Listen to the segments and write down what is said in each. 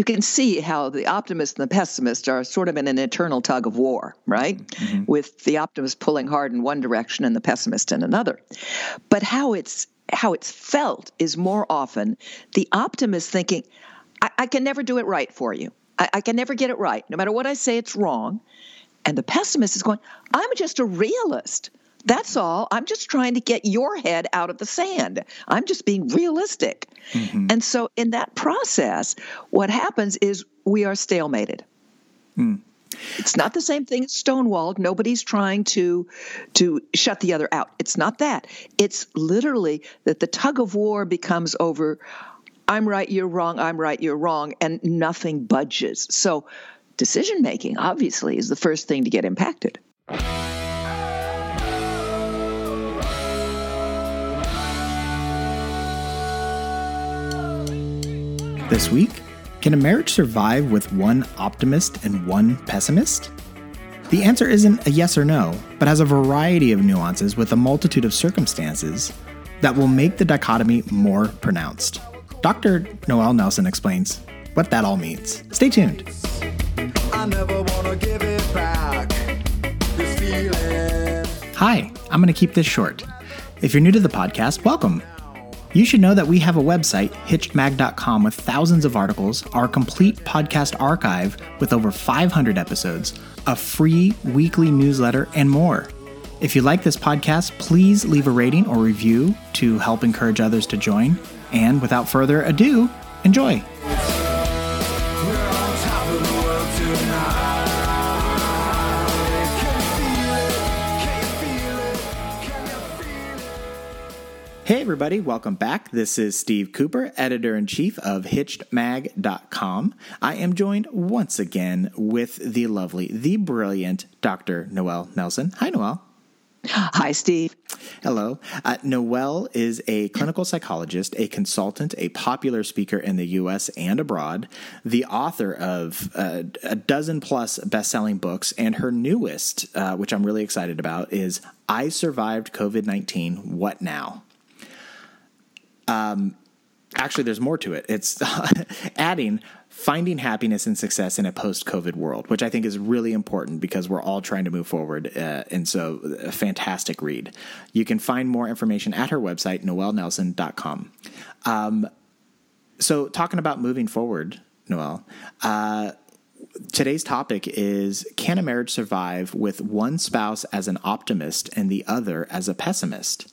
you can see how the optimist and the pessimist are sort of in an eternal tug of war, right? Mm-hmm. With the optimist pulling hard in one direction and the pessimist in another. But how it's how it's felt is more often the optimist thinking, I, I can never do it right for you. I, I can never get it right. No matter what I say, it's wrong. And the pessimist is going, I'm just a realist. That's all. I'm just trying to get your head out of the sand. I'm just being realistic. Mm-hmm. And so, in that process, what happens is we are stalemated. Mm. It's not the same thing as stonewalled. Nobody's trying to to shut the other out. It's not that. It's literally that the tug of war becomes over I'm right, you're wrong, I'm right, you're wrong, and nothing budges. So decision making obviously is the first thing to get impacted. This week, can a marriage survive with one optimist and one pessimist? The answer isn't a yes or no, but has a variety of nuances with a multitude of circumstances that will make the dichotomy more pronounced. Dr. Noelle Nelson explains what that all means. Stay tuned. Hi, I'm going to keep this short. If you're new to the podcast, welcome. You should know that we have a website, hitchedmag.com, with thousands of articles, our complete podcast archive with over 500 episodes, a free weekly newsletter, and more. If you like this podcast, please leave a rating or review to help encourage others to join. And without further ado, enjoy. Hey, everybody, welcome back. This is Steve Cooper, editor in chief of HitchedMag.com. I am joined once again with the lovely, the brilliant Dr. Noelle Nelson. Hi, Noelle. Hi, Steve. Hello. Uh, Noelle is a clinical psychologist, a consultant, a popular speaker in the U.S. and abroad, the author of uh, a dozen plus best selling books, and her newest, uh, which I'm really excited about, is I Survived COVID 19 What Now? Um, actually, there's more to it. It's adding finding happiness and success in a post COVID world, which I think is really important because we're all trying to move forward. Uh, and so, a fantastic read. You can find more information at her website, noelnelson.com. Um, so, talking about moving forward, Noelle, uh, today's topic is Can a marriage survive with one spouse as an optimist and the other as a pessimist?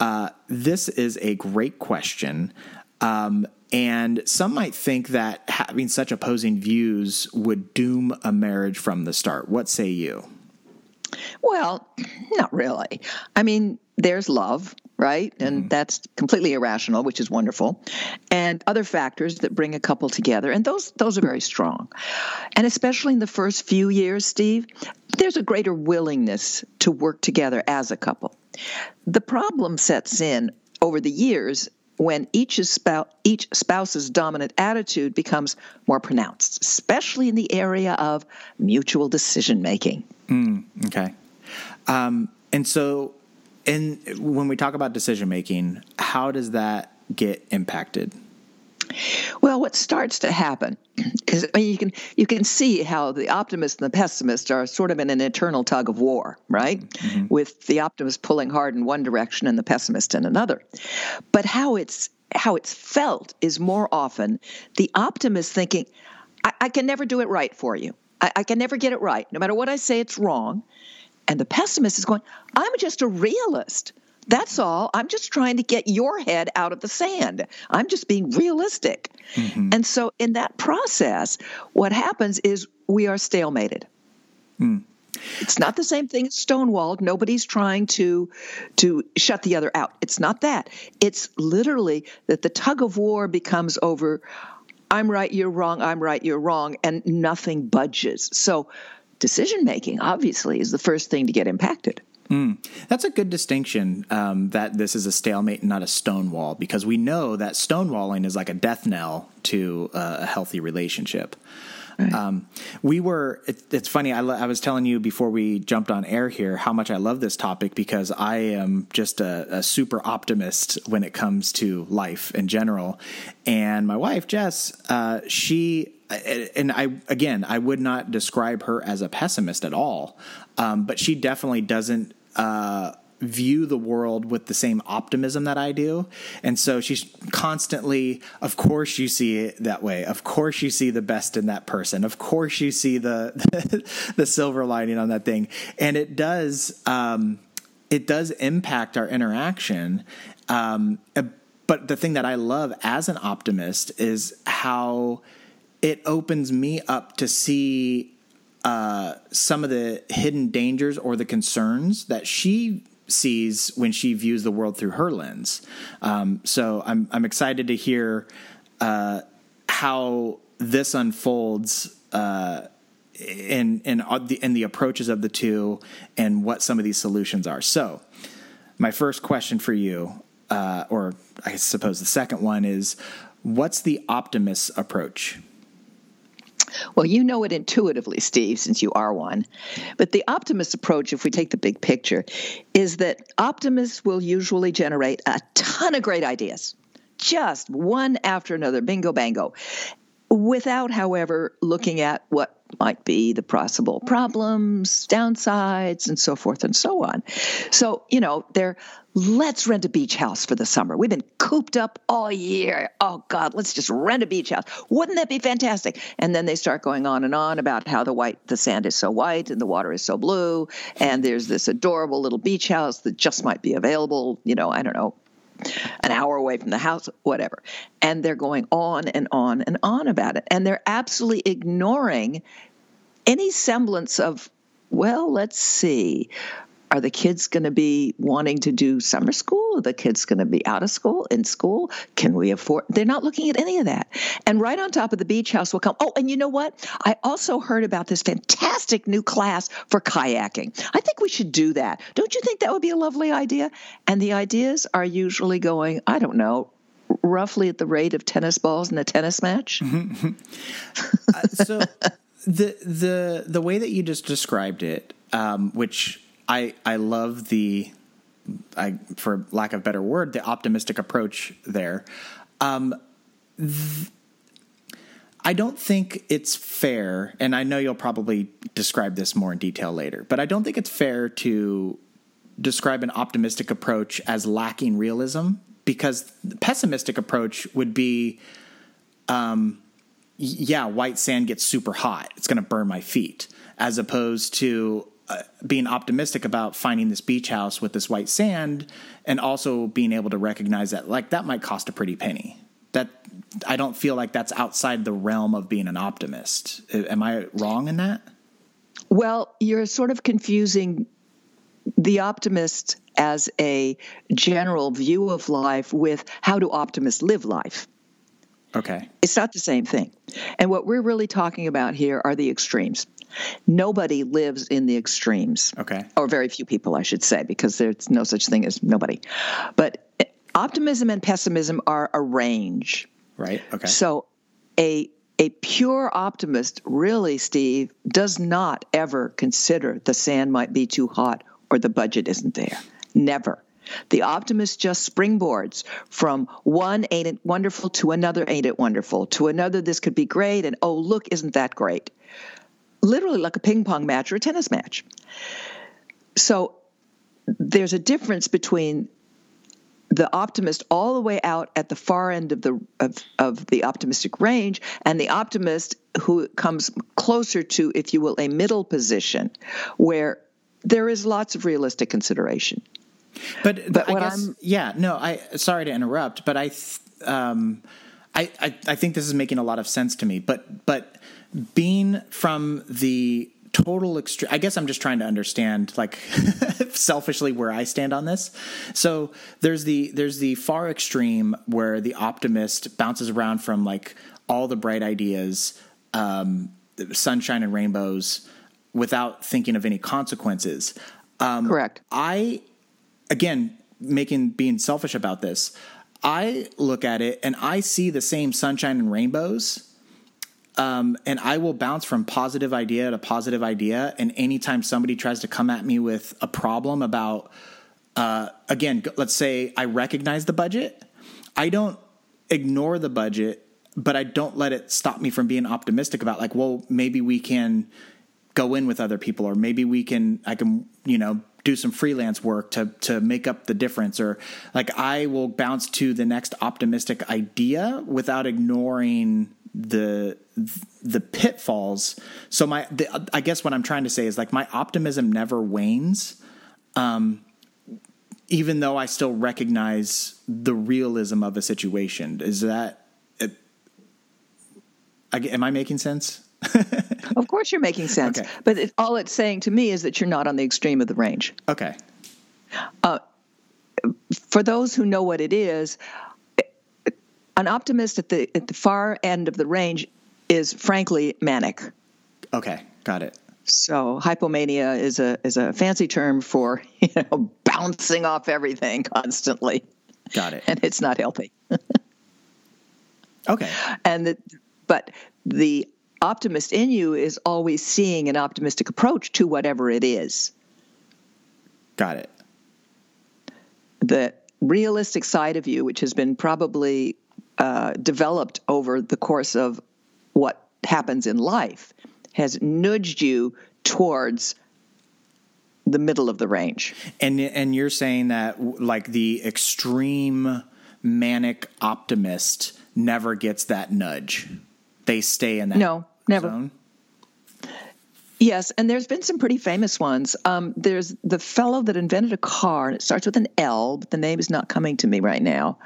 Uh, this is a great question. Um, and some might think that having such opposing views would doom a marriage from the start. What say you? Well, not really. I mean, there's love, right? And mm that's completely irrational, which is wonderful. And other factors that bring a couple together, and those those are very strong. And especially in the first few years, Steve, there's a greater willingness to work together as a couple. The problem sets in over the years when each, spouse, each spouse's dominant attitude becomes more pronounced, especially in the area of mutual decision making. Mm, okay. Um, and so, in, when we talk about decision making, how does that get impacted? Well, what starts to happen is I mean, you can you can see how the optimist and the pessimist are sort of in an eternal tug of war, right? Mm-hmm. With the optimist pulling hard in one direction and the pessimist in another. But how it's how it's felt is more often the optimist thinking, I, I can never do it right for you. I, I can never get it right. No matter what I say, it's wrong. And the pessimist is going, I'm just a realist. That's all. I'm just trying to get your head out of the sand. I'm just being realistic. Mm-hmm. And so, in that process, what happens is we are stalemated. Mm. It's not the same thing as stonewalled. Nobody's trying to to shut the other out. It's not that. It's literally that the tug of war becomes over I'm right, you're wrong, I'm right, you're wrong, and nothing budges. So decision making obviously is the first thing to get impacted. Mm. That's a good distinction um, that this is a stalemate and not a stonewall, because we know that stonewalling is like a death knell to uh, a healthy relationship. Right. Um, we were. It, it's funny. I, I, was telling you before we jumped on air here how much I love this topic because I am just a, a super optimist when it comes to life in general. And my wife Jess, uh, she and I again, I would not describe her as a pessimist at all, um, but she definitely doesn't. Uh, view the world with the same optimism that I do. And so she's constantly, of course you see it that way. Of course you see the best in that person. Of course you see the the silver lining on that thing. And it does um, it does impact our interaction. Um, but the thing that I love as an optimist is how it opens me up to see uh, some of the hidden dangers or the concerns that she sees when she views the world through her lens. Um, so I'm I'm excited to hear uh, how this unfolds. Uh, in in the in the approaches of the two and what some of these solutions are. So, my first question for you, uh, or I suppose the second one is, what's the optimist approach? Well, you know it intuitively, Steve, since you are one. But the optimist approach, if we take the big picture, is that optimists will usually generate a ton of great ideas, just one after another, bingo bango, without, however, looking at what might be the possible problems, downsides, and so forth and so on. So, you know, they're let's rent a beach house for the summer. We've been cooped up all year. Oh God, let's just rent a beach house. Wouldn't that be fantastic? And then they start going on and on about how the white the sand is so white and the water is so blue, and there's this adorable little beach house that just might be available, you know, I don't know, an hour away from the house, whatever. And they're going on and on and on about it. And they're absolutely ignoring any semblance of, well, let's see. Are the kids going to be wanting to do summer school? Are the kids going to be out of school, in school? Can we afford? They're not looking at any of that. And right on top of the beach house will come. Oh, and you know what? I also heard about this fantastic new class for kayaking. I think we should do that. Don't you think that would be a lovely idea? And the ideas are usually going, I don't know, roughly at the rate of tennis balls in a tennis match. uh, so the the the way that you just described it, um, which I I love the I for lack of better word the optimistic approach there. Um, th- I don't think it's fair, and I know you'll probably describe this more in detail later, but I don't think it's fair to describe an optimistic approach as lacking realism because the pessimistic approach would be um, yeah, white sand gets super hot. It's going to burn my feet. As opposed to uh, being optimistic about finding this beach house with this white sand and also being able to recognize that like that might cost a pretty penny. That i don't feel like that's outside the realm of being an optimist. Am i wrong in that? Well you're sort of confusing the optimist as a general view of life with how do optimists live life. Okay. It's not the same thing. And what we're really talking about here are the extremes Nobody lives in the extremes. Okay. Or very few people, I should say, because there's no such thing as nobody. But eh, optimism and pessimism are a range. Right. Okay. So a a pure optimist, really, Steve, does not ever consider the sand might be too hot or the budget isn't there. Never. The optimist just springboards from one ain't it wonderful to another ain't it wonderful to another this could be great and oh look isn't that great literally like a ping pong match or a tennis match. So there's a difference between the optimist all the way out at the far end of the of, of the optimistic range and the optimist who comes closer to if you will a middle position where there is lots of realistic consideration but, but I guess, I'm, yeah no i sorry to interrupt but i um I, I i think this is making a lot of sense to me but but being from the total extreme i guess i'm just trying to understand like selfishly where i stand on this. So there's the there's the far extreme where the optimist bounces around from like all the bright ideas um, sunshine and rainbows without thinking of any consequences. Um, correct. I again making being selfish about this i look at it and i see the same sunshine and rainbows Um, and I will bounce from positive idea to positive idea. And anytime somebody tries to come at me with a problem about, uh, again, let's say I recognize the budget, I don't ignore the budget, but I don't let it stop me from being optimistic about, like, well, maybe we can go in with other people, or maybe we can, I can, you know, do some freelance work to to make up the difference or like I will bounce to the next optimistic idea without ignoring the the pitfalls. So my the, I guess what I'm trying to say is like my optimism never wanes. Um, even though I still recognize the realism of a situation. Is that it, am I making sense? of course, you're making sense. Okay. But it, all it's saying to me is that you're not on the extreme of the range. Okay. Uh, for those who know what it is, an optimist at the at the far end of the range is frankly manic. Okay, got it. So hypomania is a is a fancy term for you know bouncing off everything constantly. Got it. And it's not healthy. okay. And the, but the optimist in you is always seeing an optimistic approach to whatever it is. Got it. The realistic side of you, which has been probably uh, developed over the course of what happens in life, has nudged you towards the middle of the range. And and you're saying that like the extreme manic optimist never gets that nudge they stay in that no never zone? Yes, and there's been some pretty famous ones. Um, there's the fellow that invented a car, and it starts with an L, but the name is not coming to me right now.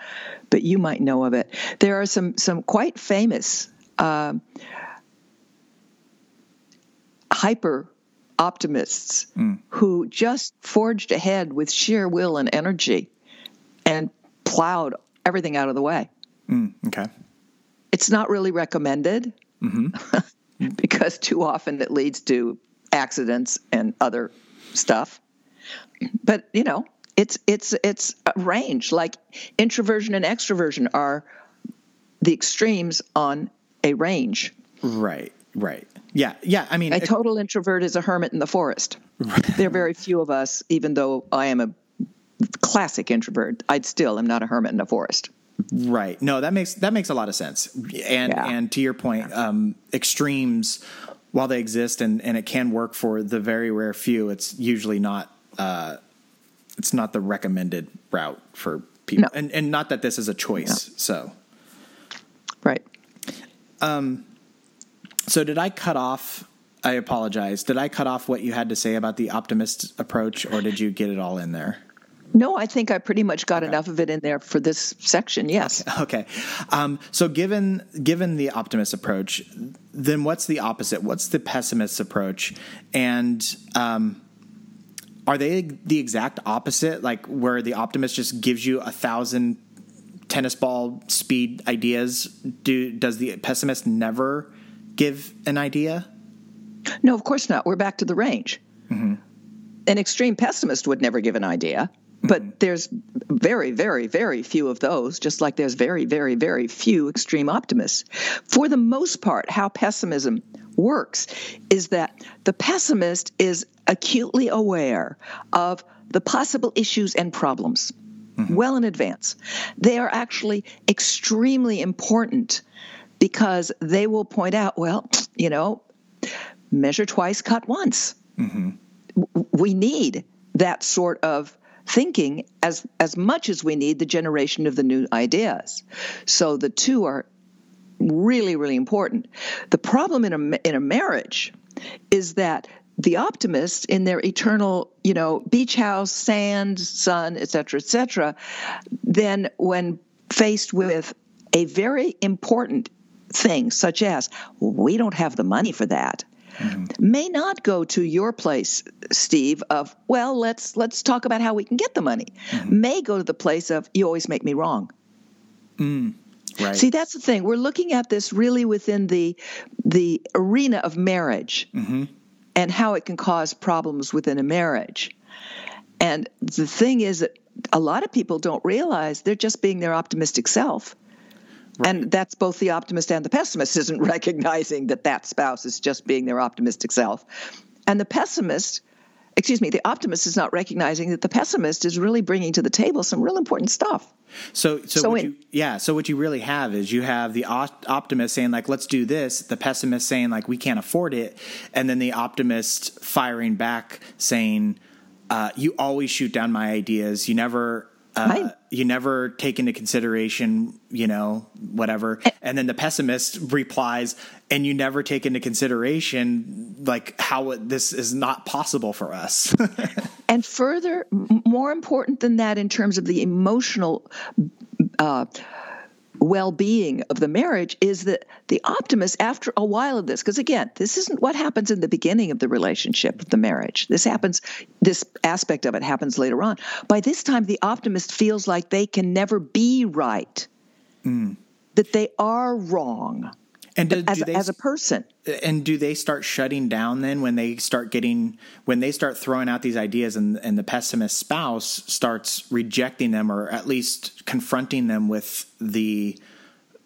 But you might know of it. There are some some quite famous uh, hyper optimists mm. who just forged ahead with sheer will and energy, and plowed everything out of the way. Mm, okay. It's not really recommended mm-hmm. because too often it leads to accidents and other stuff. But you know, it's it's it's a range. Like introversion and extroversion are the extremes on a range. Right. Right. Yeah. Yeah. I mean, a total it, introvert is a hermit in the forest. Right. There are very few of us, even though I am a classic introvert. I'd still am not a hermit in the forest. Right. No, that makes that makes a lot of sense. And yeah. and to your point, um, extremes, while they exist and and it can work for the very rare few, it's usually not. Uh, it's not the recommended route for people, no. and and not that this is a choice. No. So, right. Um. So did I cut off? I apologize. Did I cut off what you had to say about the optimist approach, or did you get it all in there? No, I think I pretty much got okay. enough of it in there for this section. Yes. Okay. Um, so, given given the optimist approach, then what's the opposite? What's the pessimist approach? And um, are they the exact opposite? Like where the optimist just gives you a thousand tennis ball speed ideas? Do does the pessimist never give an idea? No, of course not. We're back to the range. Mm-hmm. An extreme pessimist would never give an idea. But mm-hmm. there's very, very, very few of those, just like there's very, very, very few extreme optimists. For the most part, how pessimism works is that the pessimist is acutely aware of the possible issues and problems mm-hmm. well in advance. They are actually extremely important because they will point out, well, you know, measure twice, cut once. Mm-hmm. We need that sort of thinking as as much as we need the generation of the new ideas. So the two are really really important. The problem in a in a marriage is that the optimists in their eternal, you know, beach house, sand, sun, etc., etc., then when faced with a very important thing such as we don't have the money for that mm-hmm. may not go to your place, Steve, of, well, let's let's talk about how we can get the money. Mm-hmm. May go to the place of you always make me wrong. Mm. Right. See, that's the thing. We're looking at this really within the the arena of marriage mm-hmm. and how it can cause problems within a marriage. And the thing is that a lot of people don't realize they're just being their optimistic self. Right. And that's both the optimist and the pessimist isn't recognizing that that spouse is just being their optimistic self. And the pessimist, excuse me, the optimist is not recognizing that the pessimist is really bringing to the table some real important stuff. So, so, so in, you, yeah. So what you really have is you have the optimist saying like, "Let's do this," the pessimist saying like, "We can't afford it," and then the optimist firing back saying, uh, "You always shoot down my ideas. You never uh, you never take into consideration, you know, whatever. Eh. And then the pessimist replies, and you never take into consideration like how this is not possible for us. and further, more important than that, in terms of the emotional uh, well being of the marriage is that the optimist, after a while of this, because again, this isn't what happens in the beginning of the relationship of the marriage. This happens, this aspect of it happens later on. By this time, the optimist feels like they can never be right, mm. that they are wrong. And do, as, do they, as a person. And do they start shutting down then when they start getting when they start throwing out these ideas and and the pessimist spouse starts rejecting them or at least confronting them with the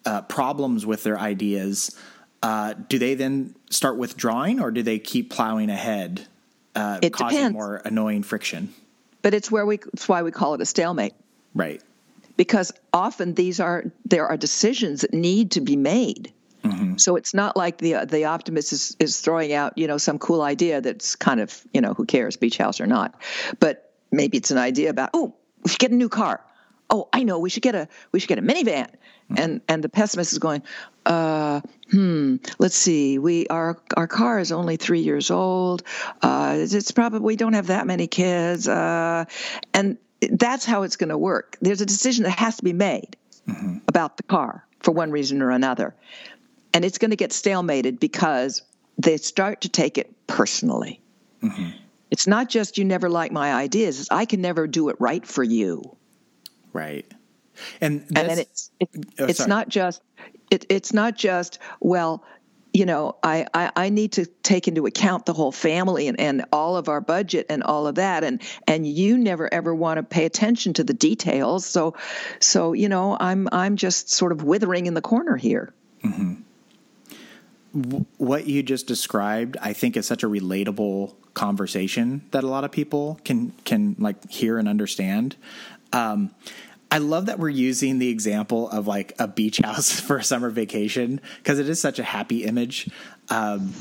uh, problems with their ideas? Uh, do they then start withdrawing or do they keep plowing ahead, uh, it causing depends. more annoying friction? But it's where we it's why we call it a stalemate. Right. Because often these are there are decisions that need to be made Mm-hmm. So it's not like the the optimist is, is throwing out you know some cool idea that's kind of you know who cares beach house or not, but maybe it's an idea about oh we should get a new car. Oh, I know we should get a we should get a minivan. Mm-hmm. And and the pessimist is going, uh, hmm, let's see, we our our car is only three years old. Uh, it's probably we don't have that many kids, uh, and that's how it's going to work. There's a decision that has to be made mm-hmm. about the car for one reason or another and it's going to get stalemated because they start to take it personally. Mm-hmm. It's not just you never like my ideas; it's I can never do it right for you. Right, and this, and then it's it, oh, it's not just it, it's not just well you know, I, I, I, need to take into account the whole family and, and all of our budget and all of that. And, and you never ever want to pay attention to the details. So, so, you know, I'm, I'm just sort of withering in the corner here. Mm-hmm what you just described, I think, is such a relatable conversation that a lot of people can can like hear and understand. Um, I love that we're using the example of like a beach house for a summer vacation because it is such a happy image. Um,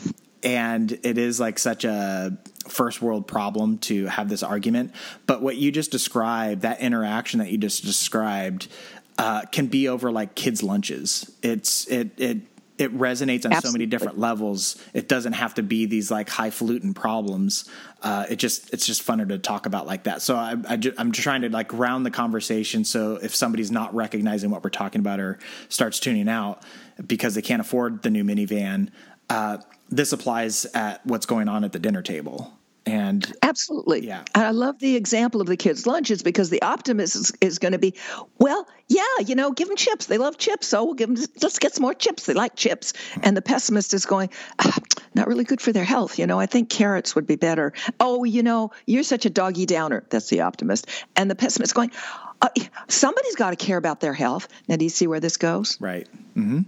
and it is like such a first world problem to have this argument. But what you just described, that interaction that you just described, uh, can be over like kids' lunches. It's it it it resonates on Absolutely. so many different levels. It doesn't have to be these like highfalutin problems. Uh, it just it's just funner to talk about like that. So I, I am trying to like round the conversation. So if somebody's not recognizing what we're talking about or starts tuning out because they can't afford the new minivan, uh, this applies at what's going on at the dinner table. And absolutely, yeah. And I love the example of the kids' lunches because the optimist is, is going to be, well, yeah, you know, give them chips. They love chips, so we'll give them. Let's get some more chips. They like chips. And the pessimist is going, ah, not really good for their health. You know, I think carrots would be better. Oh, you know, you're such a doggy downer. That's the optimist. And the pessimist going, uh, somebody's got to care about their health. Now, do you see where this goes? Right. Mm-hmm.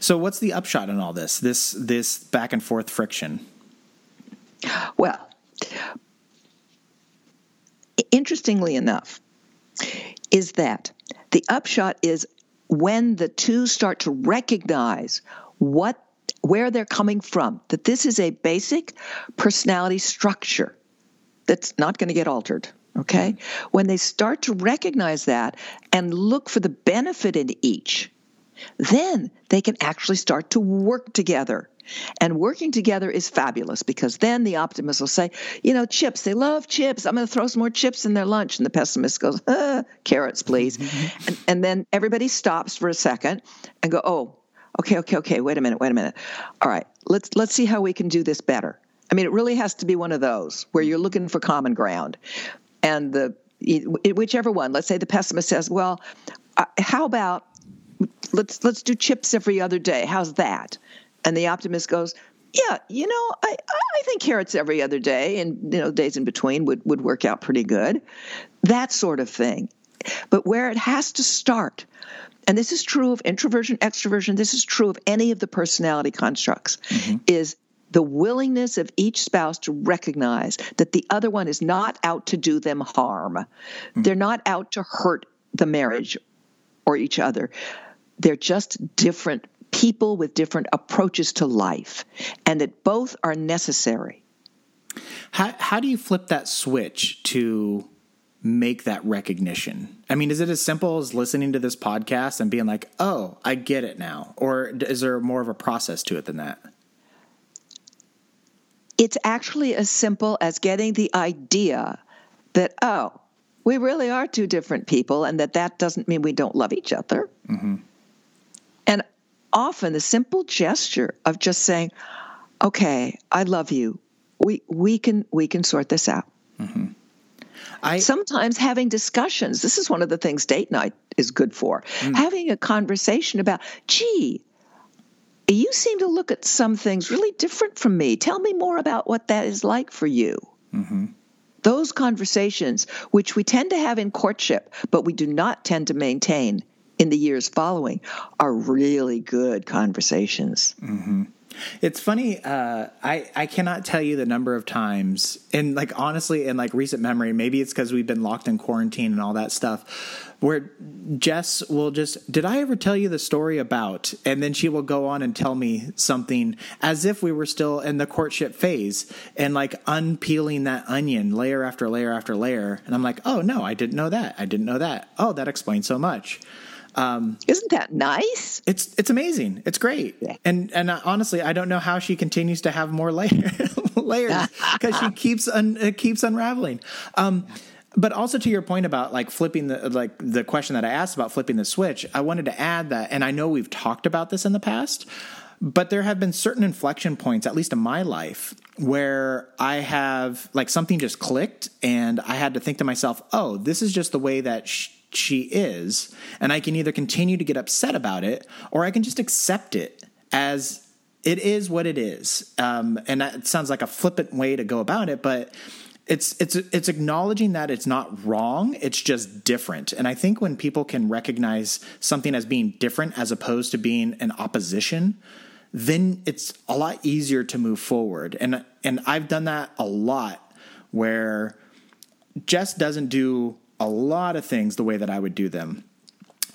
So, what's the upshot in all this? This this back and forth friction. Well, Interestingly enough, is that the upshot is when the two start to recognize what where they're coming from, that this is a basic personality structure that's not going to get altered. Okay? Mm-hmm. When they start to recognize that and look for the benefit in each, then they can actually start to work together and working together is fabulous because then the optimist will say, you know, chips, they love chips. I'm going to throw some more chips in their lunch. And the pessimist goes, ah, carrots, please. and, and then everybody stops for a second and go, oh, okay, okay, okay, wait a minute, wait a minute. All right, let's let's see how we can do this better. I mean, it really has to be one of those where you're looking for common ground. And the whichever one, let's say the pessimist says, well, uh, how about let's let's do chips every other day. How's that? And the optimist goes, yeah, you know, I, I think carrots every other day and you know days in between would, would work out pretty good. That sort of thing. but where it has to start and this is true of introversion, extroversion, this is true of any of the personality constructs, mm-hmm. is the willingness of each spouse to recognize that the other one is not out to do them harm. Mm-hmm. They're not out to hurt the marriage or each other. They're just different people with different approaches to life, and that both are necessary. How, how do you flip that switch to make that recognition? I mean, is it as simple as listening to this podcast and being like, oh, I get it now? Or is there more of a process to it than that? It's actually as simple as getting the idea that, oh, we really are two different people and that that doesn't mean we don't love each other. Mm-hmm. And often the simple gesture of just saying, okay, I love you. We, we can we can sort this out. Mm-hmm. I, Sometimes having discussions, this is one of the things date night is good for. Mm. Having a conversation about, gee, you seem to look at some things really different from me. Tell me more about what that is like for you. Mm-hmm. Those conversations, which we tend to have in courtship, but we do not tend to maintain in the years following, are really good conversations. Mm-hmm. It's funny. Uh, I I cannot tell you the number of times, and like honestly, in like recent memory, maybe it's because we've been locked in quarantine and all that stuff, where Jess will just, did I ever tell you the story about? And then she will go on and tell me something as if we were still in the courtship phase and like unpeeling that onion layer after layer after layer. And I'm like, oh no, I didn't know that. I didn't know that. Oh, that explains so much. Um, Isn't that nice? It's it's amazing. It's great. Yeah. And and uh, honestly, I don't know how she continues to have more layer, layers because she keeps un, uh, keeps unraveling. Um, but also to your point about like flipping the like the question that I asked about flipping the switch, I wanted to add that, and I know we've talked about this in the past, but there have been certain inflection points, at least in my life, where I have like something just clicked, and I had to think to myself, "Oh, this is just the way that." Sh- she is, and I can either continue to get upset about it or I can just accept it as it is what it is. Um, and that sounds like a flippant way to go about it, but it's it's it's acknowledging that it's not wrong it's just different and i think when people can recognize something as being different as opposed to being an opposition then it's a lot easier to move forward and and i've done that a lot where jess doesn't do a lot of things the way that I would do them.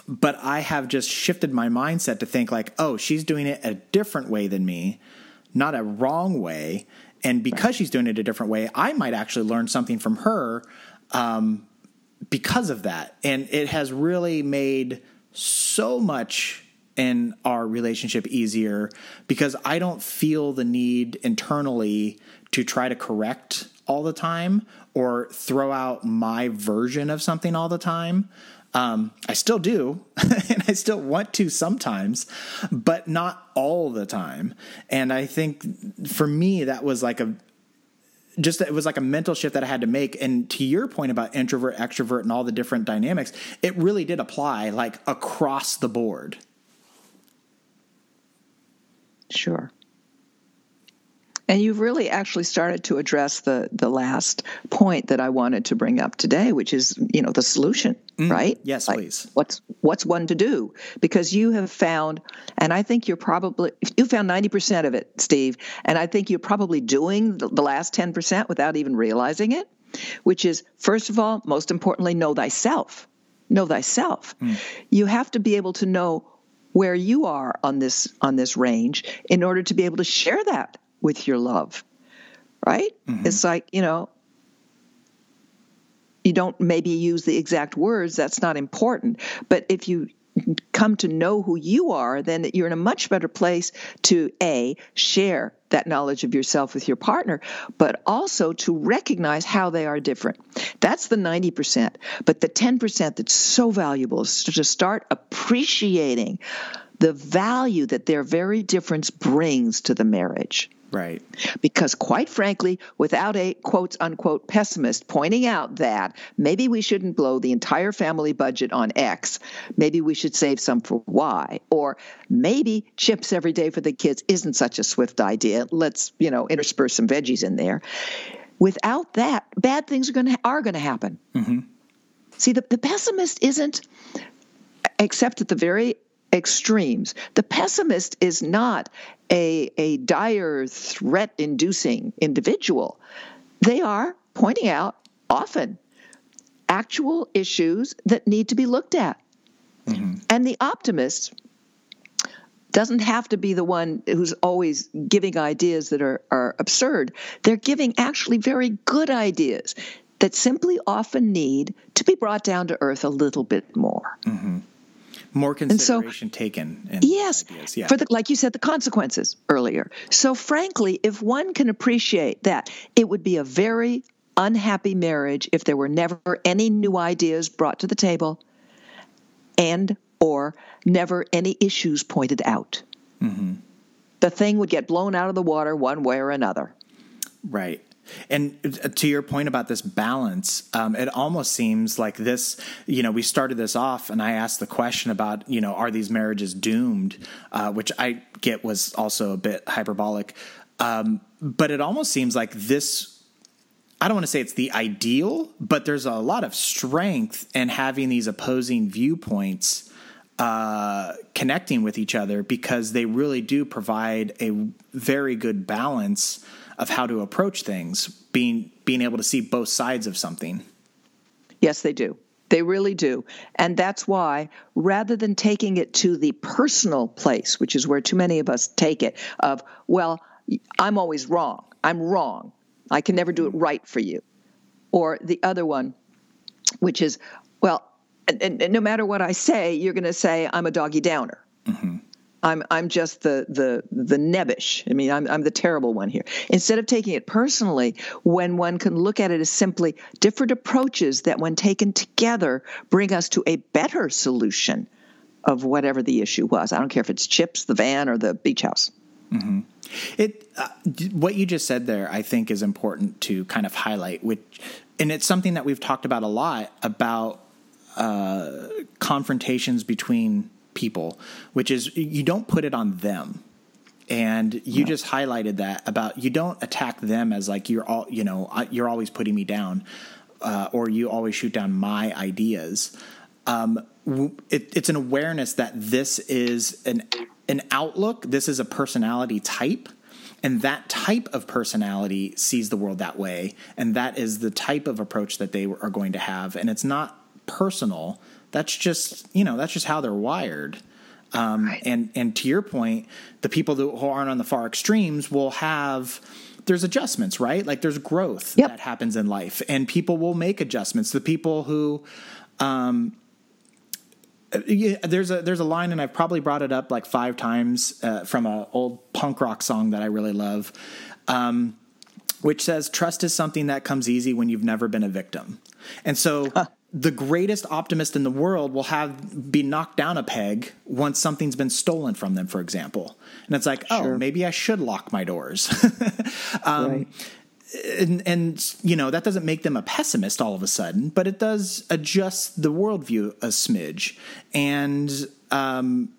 But I have just shifted my mindset to think like, oh, she's doing it a different way than me, not a wrong way. And because she's doing it a different way, I might actually learn something from her um, because of that. And it has really made so much in our relationship easier because I don't feel the need internally to try to correct all the time or throw out my version of something all the time. Um, I still do, and I still want to sometimes, but not all the time. And I think for me, that was like a just it was like a mental shift that I had to make. And to your point about introvert, extrovert, and all the different dynamics, it really did apply like across the board. Sure. And you've really actually started to address the the last point that I wanted to bring up today, which is you know the solution, mm, right? Yes, like, please. What's what's one to do? Because you have found, and I think you're probably you found ninety percent of it, Steve, and I think you're probably doing the, the last ten percent without even realizing it. Which is first of all, most importantly, know thyself. Know thyself. Mm. You have to be able to know where you are on this on this range in order to be able to share that with your love, right? Mm-hmm. It's like, you know, you don't maybe use the exact words, that's not important. But if you come to know who you are, then you're in a much better place to A, share that knowledge of yourself with your partner, but also to recognize how they are different. That's the 90%. But the 10% that's so valuable is to start appreciating the value that their very difference brings to the marriage. Right. Because, quite frankly, without a quote unquote pessimist pointing out that maybe we shouldn't blow the entire family budget on X, maybe we should save some for Y, or maybe chips every day for the kids isn't such a swift idea. Let's, you know, intersperse some veggies in there. Without that, bad things are going to are going to happen. Mm-hmm. See, the, the pessimist isn't, except at the very extremes. The pessimist is not a, a dire, threat inducing individual. They are pointing out often actual issues that need to be looked at. Mm-hmm. And the optimist doesn't have to be the one who's always giving ideas that are, are absurd. They're giving actually very good ideas that simply often need to be brought down to earth a little bit more. Mm-hmm more consideration so, taken. yes, yeah. for the like you said, the consequences earlier. So frankly, if one can appreciate that, it would be a very unhappy marriage if there were never any new ideas brought to the table, and or never any issues pointed out. Mm-hmm. The thing would get blown out of the water one way or another. Right. And uh, to your point about this balance, um, it almost seems like this. You know, we started this off, and I asked the question about, you know, are these marriages doomed? Uh, which I get was also a bit hyperbolic, um, but it almost seems like this. I don't want to say it's the ideal, but there's a lot of strength in having these opposing viewpoints uh, connecting with each other because they really do provide a very good balance of how to approach things, being being able to see both sides of something. Yes, they do. They really do. And that's why, rather than taking it to the personal place, which is where too many of us take it, of, well, I'm always wrong. I'm wrong. I can never do it right for you. Or the other one, which is, well, and, and no matter what I say, you're going to say I'm a doggy downer. Mm-hmm. I'm I'm just the the the nebbish. I mean, I'm I'm the terrible one here. Instead of taking it personally, when one can look at it as simply different approaches that, when taken together, bring us to a better solution of whatever the issue was. I don't care if it's chips, the van, or the beach house. Mm-hmm. It uh, what you just said there, I think, is important to kind of highlight. Which, and it's something that we've talked about a lot about uh, confrontations between people, which is you don't put it on them. And you just highlighted that about you don't attack them as like you're all you know you're always putting me down, uh, or you always shoot down my ideas. Um, it, it's an awareness that this is an an outlook. This is a personality type, and that type of personality sees the world that way, and that is the type of approach that they are going to have. And it's not personal that's just you know that's just how they're wired. Um, right. And and to your point, the people who aren't on the far extremes will have there's adjustments, right? Like there's growth yep. that happens in life, and people will make adjustments. The people who um, yeah, there's a there's a line, and I've probably brought it up like five times uh, from an old punk rock song that I really love, um, which says, "Trust is something that comes easy when you've never been a victim." And so, the greatest optimist in the world will have be knocked down a peg once something's been stolen from them, for example. And it's like, oh, maybe I should lock my doors. um, right. And, and, you know that doesn't make them a pessimist all of a sudden, but it does adjust the worldview a smidge. And um,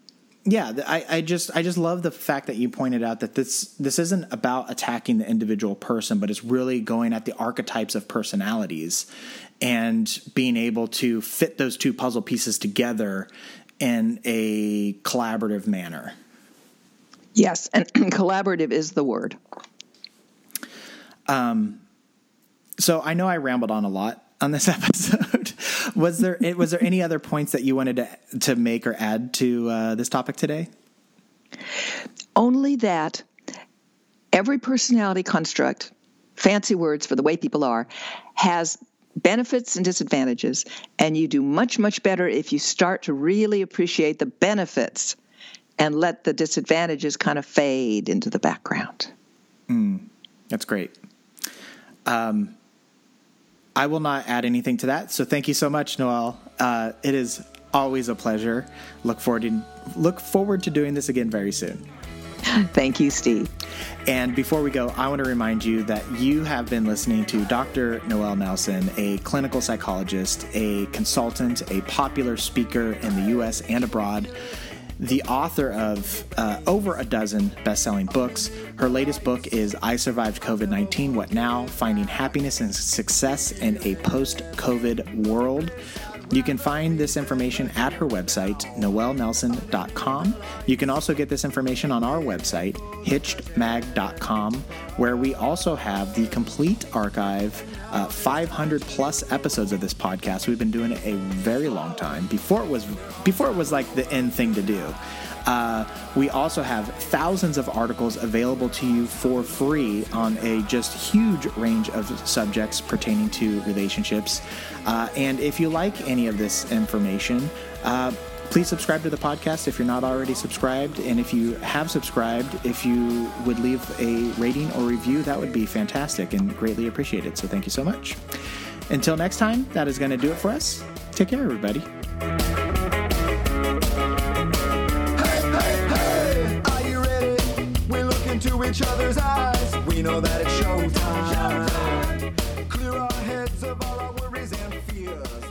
yeah, I, I, just I just love the fact that you pointed out that this this isn't about attacking the individual person, but it's really going at the archetypes of personalities and being able to fit those two puzzle pieces together in a collaborative manner. Yes, and collaborative is the word. Um, so I know I rambled on a lot on this episode. was there was there any other points that you wanted to to make or add to uh, this topic today? Only that every personality construct, fancy words for the way people are, has benefits and disadvantages. And you do much, much better if you start to really appreciate the benefits and let the disadvantages kind of fade into the background. Mm, that's great. Um, I will not add anything to that. So thank you so much, Noelle. Uh, it is always a pleasure. Look forward to look forward to doing this again very soon. Thank you, Steve. And before we go, I want to remind you that you have been listening to Dr. Noelle Nelson, a clinical psychologist, a consultant, a popular speaker in the US and abroad the author of uh, over a dozen best selling books. Her latest book is I Survived COVID 19 What Now? Finding Happiness and Success in a Post COVID World. You can find this information at her website, noelnelson.com. You can also get this information on our website, hitchedmag.com, where we also have the complete archive, uh, 500 plus episodes of this podcast. We've been doing it a very long time. Before it was before it was like the end thing to do. Uh, we also have thousands of articles available to you for free on a just huge range of subjects pertaining to relationships. Uh, and if you like any of this information, uh, please subscribe to the podcast if you're not already subscribed. And if you have subscribed, if you would leave a rating or review, that would be fantastic and greatly appreciated. So thank you so much. Until next time, that is going to do it for us. Take care, everybody. each other's eyes. We know that it's showtime. Clear our heads of all our worries and fears.